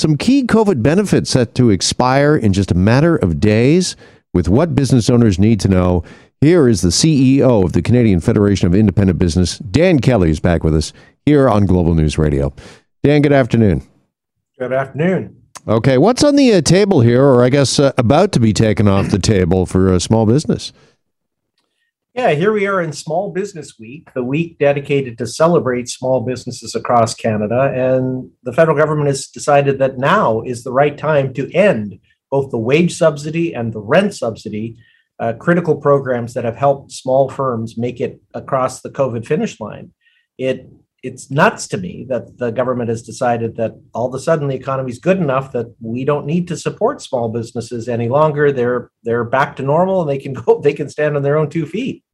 Some key COVID benefits set to expire in just a matter of days. With what business owners need to know, here is the CEO of the Canadian Federation of Independent Business, Dan Kelly, is back with us here on Global News Radio. Dan, good afternoon. Good afternoon. Okay, what's on the uh, table here, or I guess uh, about to be taken off the table for a small business? Yeah, here we are in Small Business Week, the week dedicated to celebrate small businesses across Canada. And the federal government has decided that now is the right time to end both the wage subsidy and the rent subsidy, uh, critical programs that have helped small firms make it across the COVID finish line. It it's nuts to me that the government has decided that all of a sudden the economy is good enough that we don't need to support small businesses any longer. They're they're back to normal and they can go they can stand on their own two feet.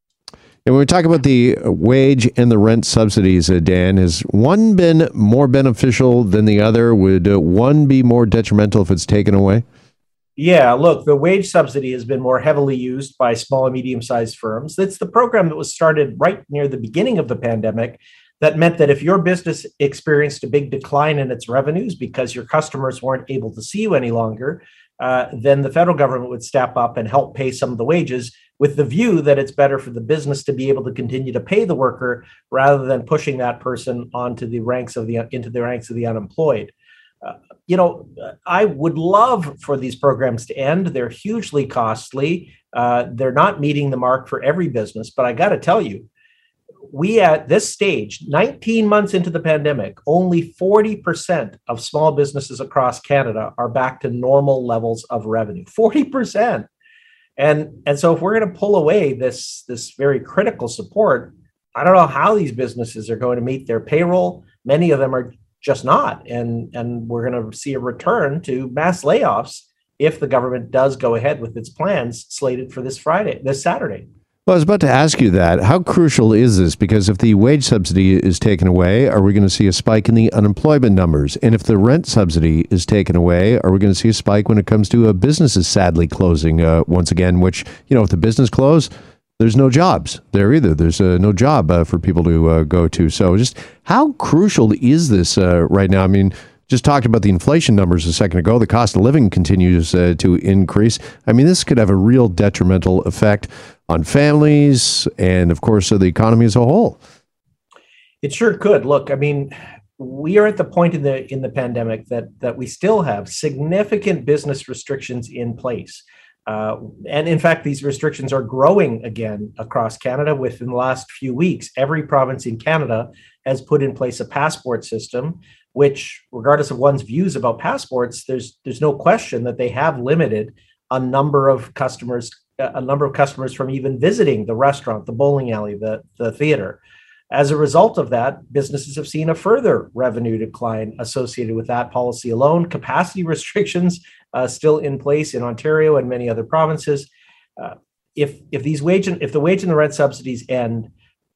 And when we talk about the wage and the rent subsidies, uh, Dan, has one been more beneficial than the other? Would uh, one be more detrimental if it's taken away? Yeah, look, the wage subsidy has been more heavily used by small and medium sized firms. It's the program that was started right near the beginning of the pandemic that meant that if your business experienced a big decline in its revenues because your customers weren't able to see you any longer, uh, then the federal government would step up and help pay some of the wages with the view that it's better for the business to be able to continue to pay the worker rather than pushing that person onto the ranks of the into the ranks of the unemployed. Uh, you know, I would love for these programs to end. They're hugely costly. Uh, they're not meeting the mark for every business, but I got to tell you, we at this stage, 19 months into the pandemic, only 40% of small businesses across Canada are back to normal levels of revenue. 40%. And, and so if we're going to pull away this, this very critical support, I don't know how these businesses are going to meet their payroll. Many of them are just not. And, and we're going to see a return to mass layoffs if the government does go ahead with its plans slated for this Friday, this Saturday. Well, I was about to ask you that. How crucial is this? Because if the wage subsidy is taken away, are we going to see a spike in the unemployment numbers? And if the rent subsidy is taken away, are we going to see a spike when it comes to uh, businesses sadly closing uh, once again? Which, you know, if the business close, there's no jobs there either. There's uh, no job uh, for people to uh, go to. So, just how crucial is this uh, right now? I mean, just talked about the inflation numbers a second ago. The cost of living continues uh, to increase. I mean, this could have a real detrimental effect on families and, of course, the economy as a whole. It sure could. Look, I mean, we are at the point in the in the pandemic that that we still have significant business restrictions in place. Uh, and in fact, these restrictions are growing again across Canada. Within the last few weeks, every province in Canada has put in place a passport system which, regardless of one's views about passports, there's there's no question that they have limited a number of customers, a number of customers from even visiting the restaurant, the bowling alley, the the theater. As a result of that, businesses have seen a further revenue decline associated with that policy alone. Capacity restrictions uh, still in place in Ontario and many other provinces. Uh, if if these wage and if the wage and the rent subsidies end,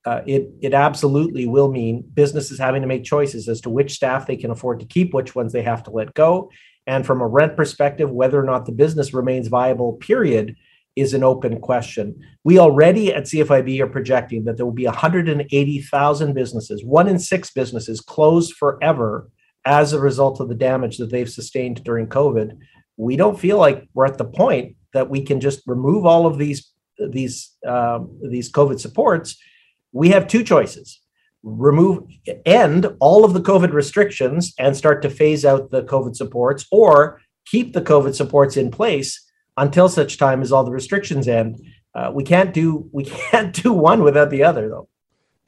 uh, it it absolutely will mean businesses having to make choices as to which staff they can afford to keep, which ones they have to let go, and from a rent perspective, whether or not the business remains viable. Period is an open question. We already at CFIB are projecting that there will be 180,000 businesses, one in six businesses, closed forever as a result of the damage that they've sustained during COVID. We don't feel like we're at the point that we can just remove all of these these um, these COVID supports we have two choices remove end all of the covid restrictions and start to phase out the covid supports or keep the covid supports in place until such time as all the restrictions end uh, we can't do we can't do one without the other though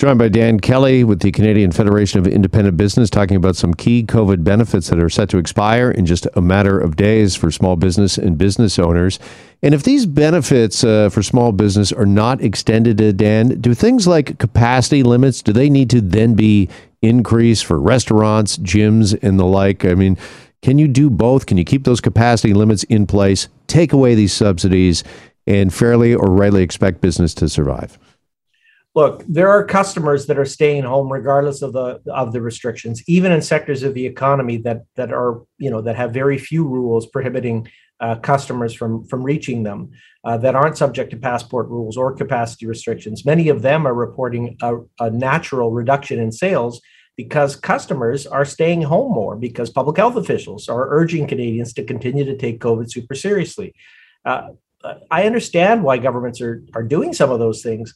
Joined by Dan Kelly with the Canadian Federation of Independent Business, talking about some key COVID benefits that are set to expire in just a matter of days for small business and business owners. And if these benefits uh, for small business are not extended to Dan, do things like capacity limits do they need to then be increased for restaurants, gyms, and the like? I mean, can you do both? Can you keep those capacity limits in place, take away these subsidies, and fairly or rightly expect business to survive? look there are customers that are staying home regardless of the of the restrictions even in sectors of the economy that that are you know that have very few rules prohibiting uh, customers from from reaching them uh, that aren't subject to passport rules or capacity restrictions many of them are reporting a, a natural reduction in sales because customers are staying home more because public health officials are urging Canadians to continue to take COVID super seriously. Uh, I understand why governments are, are doing some of those things,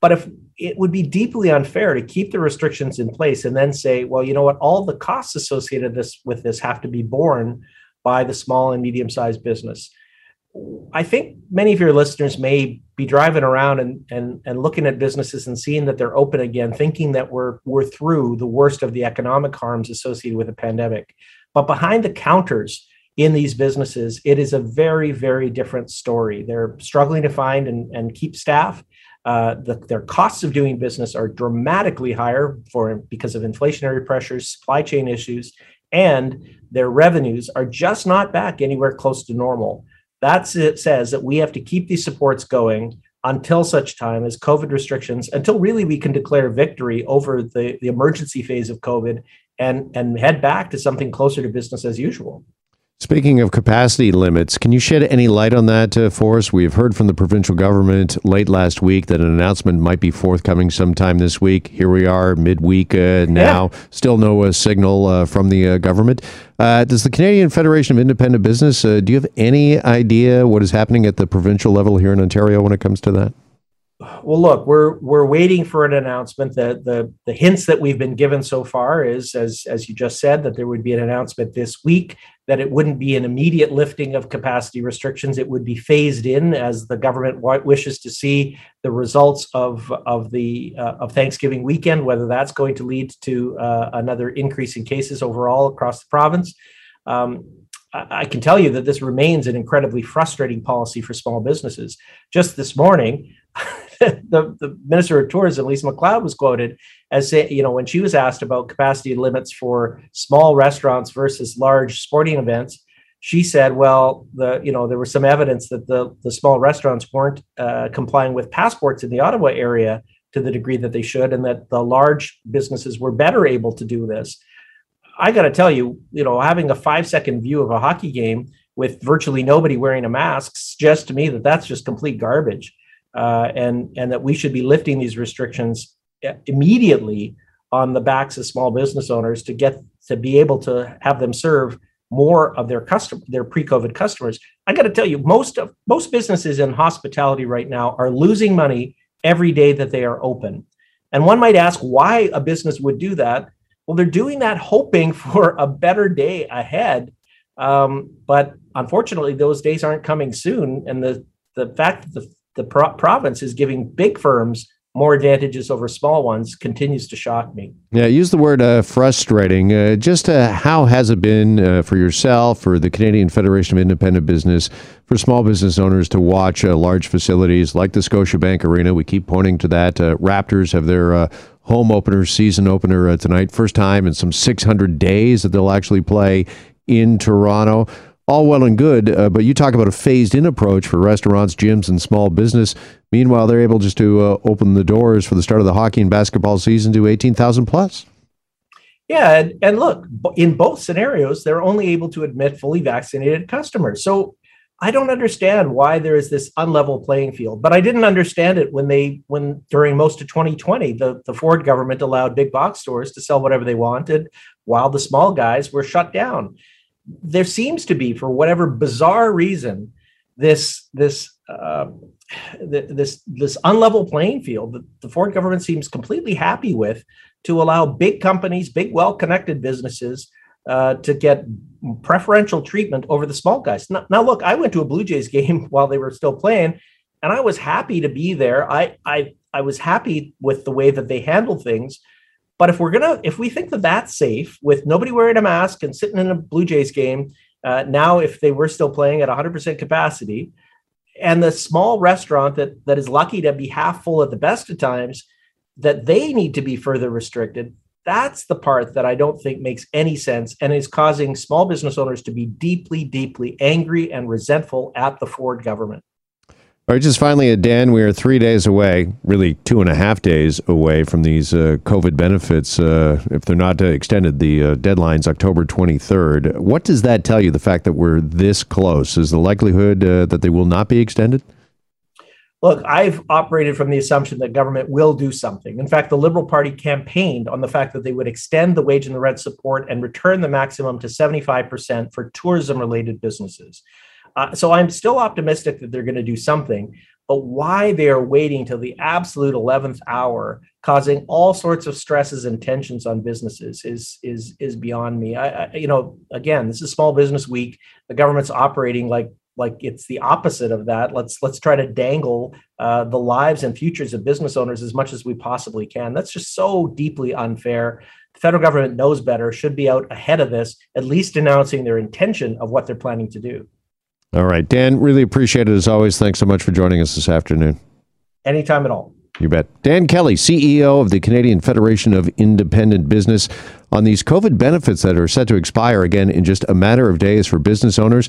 but if it would be deeply unfair to keep the restrictions in place and then say, well, you know what, all the costs associated this with this have to be borne by the small and medium sized business. I think many of your listeners may be driving around and, and, and looking at businesses and seeing that they're open again, thinking that we're, we're through the worst of the economic harms associated with the pandemic. But behind the counters in these businesses, it is a very, very different story. They're struggling to find and, and keep staff. Uh, the, their costs of doing business are dramatically higher for because of inflationary pressures, supply chain issues, and their revenues are just not back anywhere close to normal. That it says that we have to keep these supports going until such time as COVID restrictions, until really we can declare victory over the, the emergency phase of COVID and, and head back to something closer to business as usual. Speaking of capacity limits, can you shed any light on that uh, for us? We've heard from the provincial government late last week that an announcement might be forthcoming sometime this week. Here we are, midweek uh, now, yeah. still no uh, signal uh, from the uh, government. Uh, does the Canadian Federation of Independent Business, do you have any idea what is happening at the provincial level here in Ontario when it comes to that? well, look, we're we're waiting for an announcement. The, the the hints that we've been given so far is, as as you just said, that there would be an announcement this week. That it wouldn't be an immediate lifting of capacity restrictions. It would be phased in as the government wishes to see the results of of the uh, of Thanksgiving weekend. Whether that's going to lead to uh, another increase in cases overall across the province. Um, I can tell you that this remains an incredibly frustrating policy for small businesses. Just this morning, the, the Minister of Tourism, Lisa MacLeod, was quoted as saying, you know, when she was asked about capacity limits for small restaurants versus large sporting events, she said, well, the you know there was some evidence that the the small restaurants weren't uh, complying with passports in the Ottawa area to the degree that they should, and that the large businesses were better able to do this. I got to tell you, you know, having a five second view of a hockey game with virtually nobody wearing a mask suggests to me that that's just complete garbage uh, and and that we should be lifting these restrictions immediately on the backs of small business owners to get to be able to have them serve more of their custom their pre-covid customers. I got to tell you most of most businesses in hospitality right now are losing money every day that they are open. And one might ask why a business would do that. Well they're doing that hoping for a better day ahead. Um, but unfortunately those days aren't coming soon. And the the fact that the the pro- province is giving big firms more advantages over small ones continues to shock me. Yeah, use the word uh, frustrating. Uh, just uh, how has it been uh, for yourself, for the Canadian Federation of Independent Business, for small business owners to watch uh, large facilities like the Scotiabank Arena? We keep pointing to that. Uh, Raptors have their home opener, season opener tonight. First time in some 600 days that they'll actually play in Toronto all well and good, uh, but you talk about a phased in approach for restaurants, gyms, and small business. Meanwhile, they're able just to uh, open the doors for the start of the hockey and basketball season to 18,000 plus. Yeah, and, and look, in both scenarios, they're only able to admit fully vaccinated customers. So I don't understand why there is this unlevel playing field. But I didn't understand it when they when during most of 2020, the, the Ford government allowed big box stores to sell whatever they wanted while the small guys were shut down there seems to be, for whatever bizarre reason, this this uh, this this unlevel playing field that the Ford government seems completely happy with to allow big companies, big well-connected businesses uh, to get preferential treatment over the small guys. Now, now, look, I went to a Blue Jays game while they were still playing, and I was happy to be there. I I I was happy with the way that they handled things. But if we're gonna, if we think that that's safe with nobody wearing a mask and sitting in a Blue Jays game, uh, now if they were still playing at 100% capacity, and the small restaurant that that is lucky to be half full at the best of times, that they need to be further restricted. That's the part that I don't think makes any sense and is causing small business owners to be deeply, deeply angry and resentful at the Ford government. All right, just finally, uh, Dan, we are three days away, really two and a half days away from these uh, COVID benefits. Uh, if they're not uh, extended, the uh, deadline's October 23rd. What does that tell you, the fact that we're this close? Is the likelihood uh, that they will not be extended? look, I've operated from the assumption that government will do something. In fact, the Liberal Party campaigned on the fact that they would extend the wage and the rent support and return the maximum to 75% for tourism related businesses. Uh, so I'm still optimistic that they're going to do something, but why they are waiting till the absolute 11th hour, causing all sorts of stresses and tensions on businesses is is is beyond me. I, I you know, again, this is Small Business Week. The government's operating like like it's the opposite of that let's let's try to dangle uh, the lives and futures of business owners as much as we possibly can that's just so deeply unfair the federal government knows better should be out ahead of this at least announcing their intention of what they're planning to do all right dan really appreciate it as always thanks so much for joining us this afternoon anytime at all you bet. Dan Kelly, CEO of the Canadian Federation of Independent Business, on these COVID benefits that are set to expire again in just a matter of days for business owners.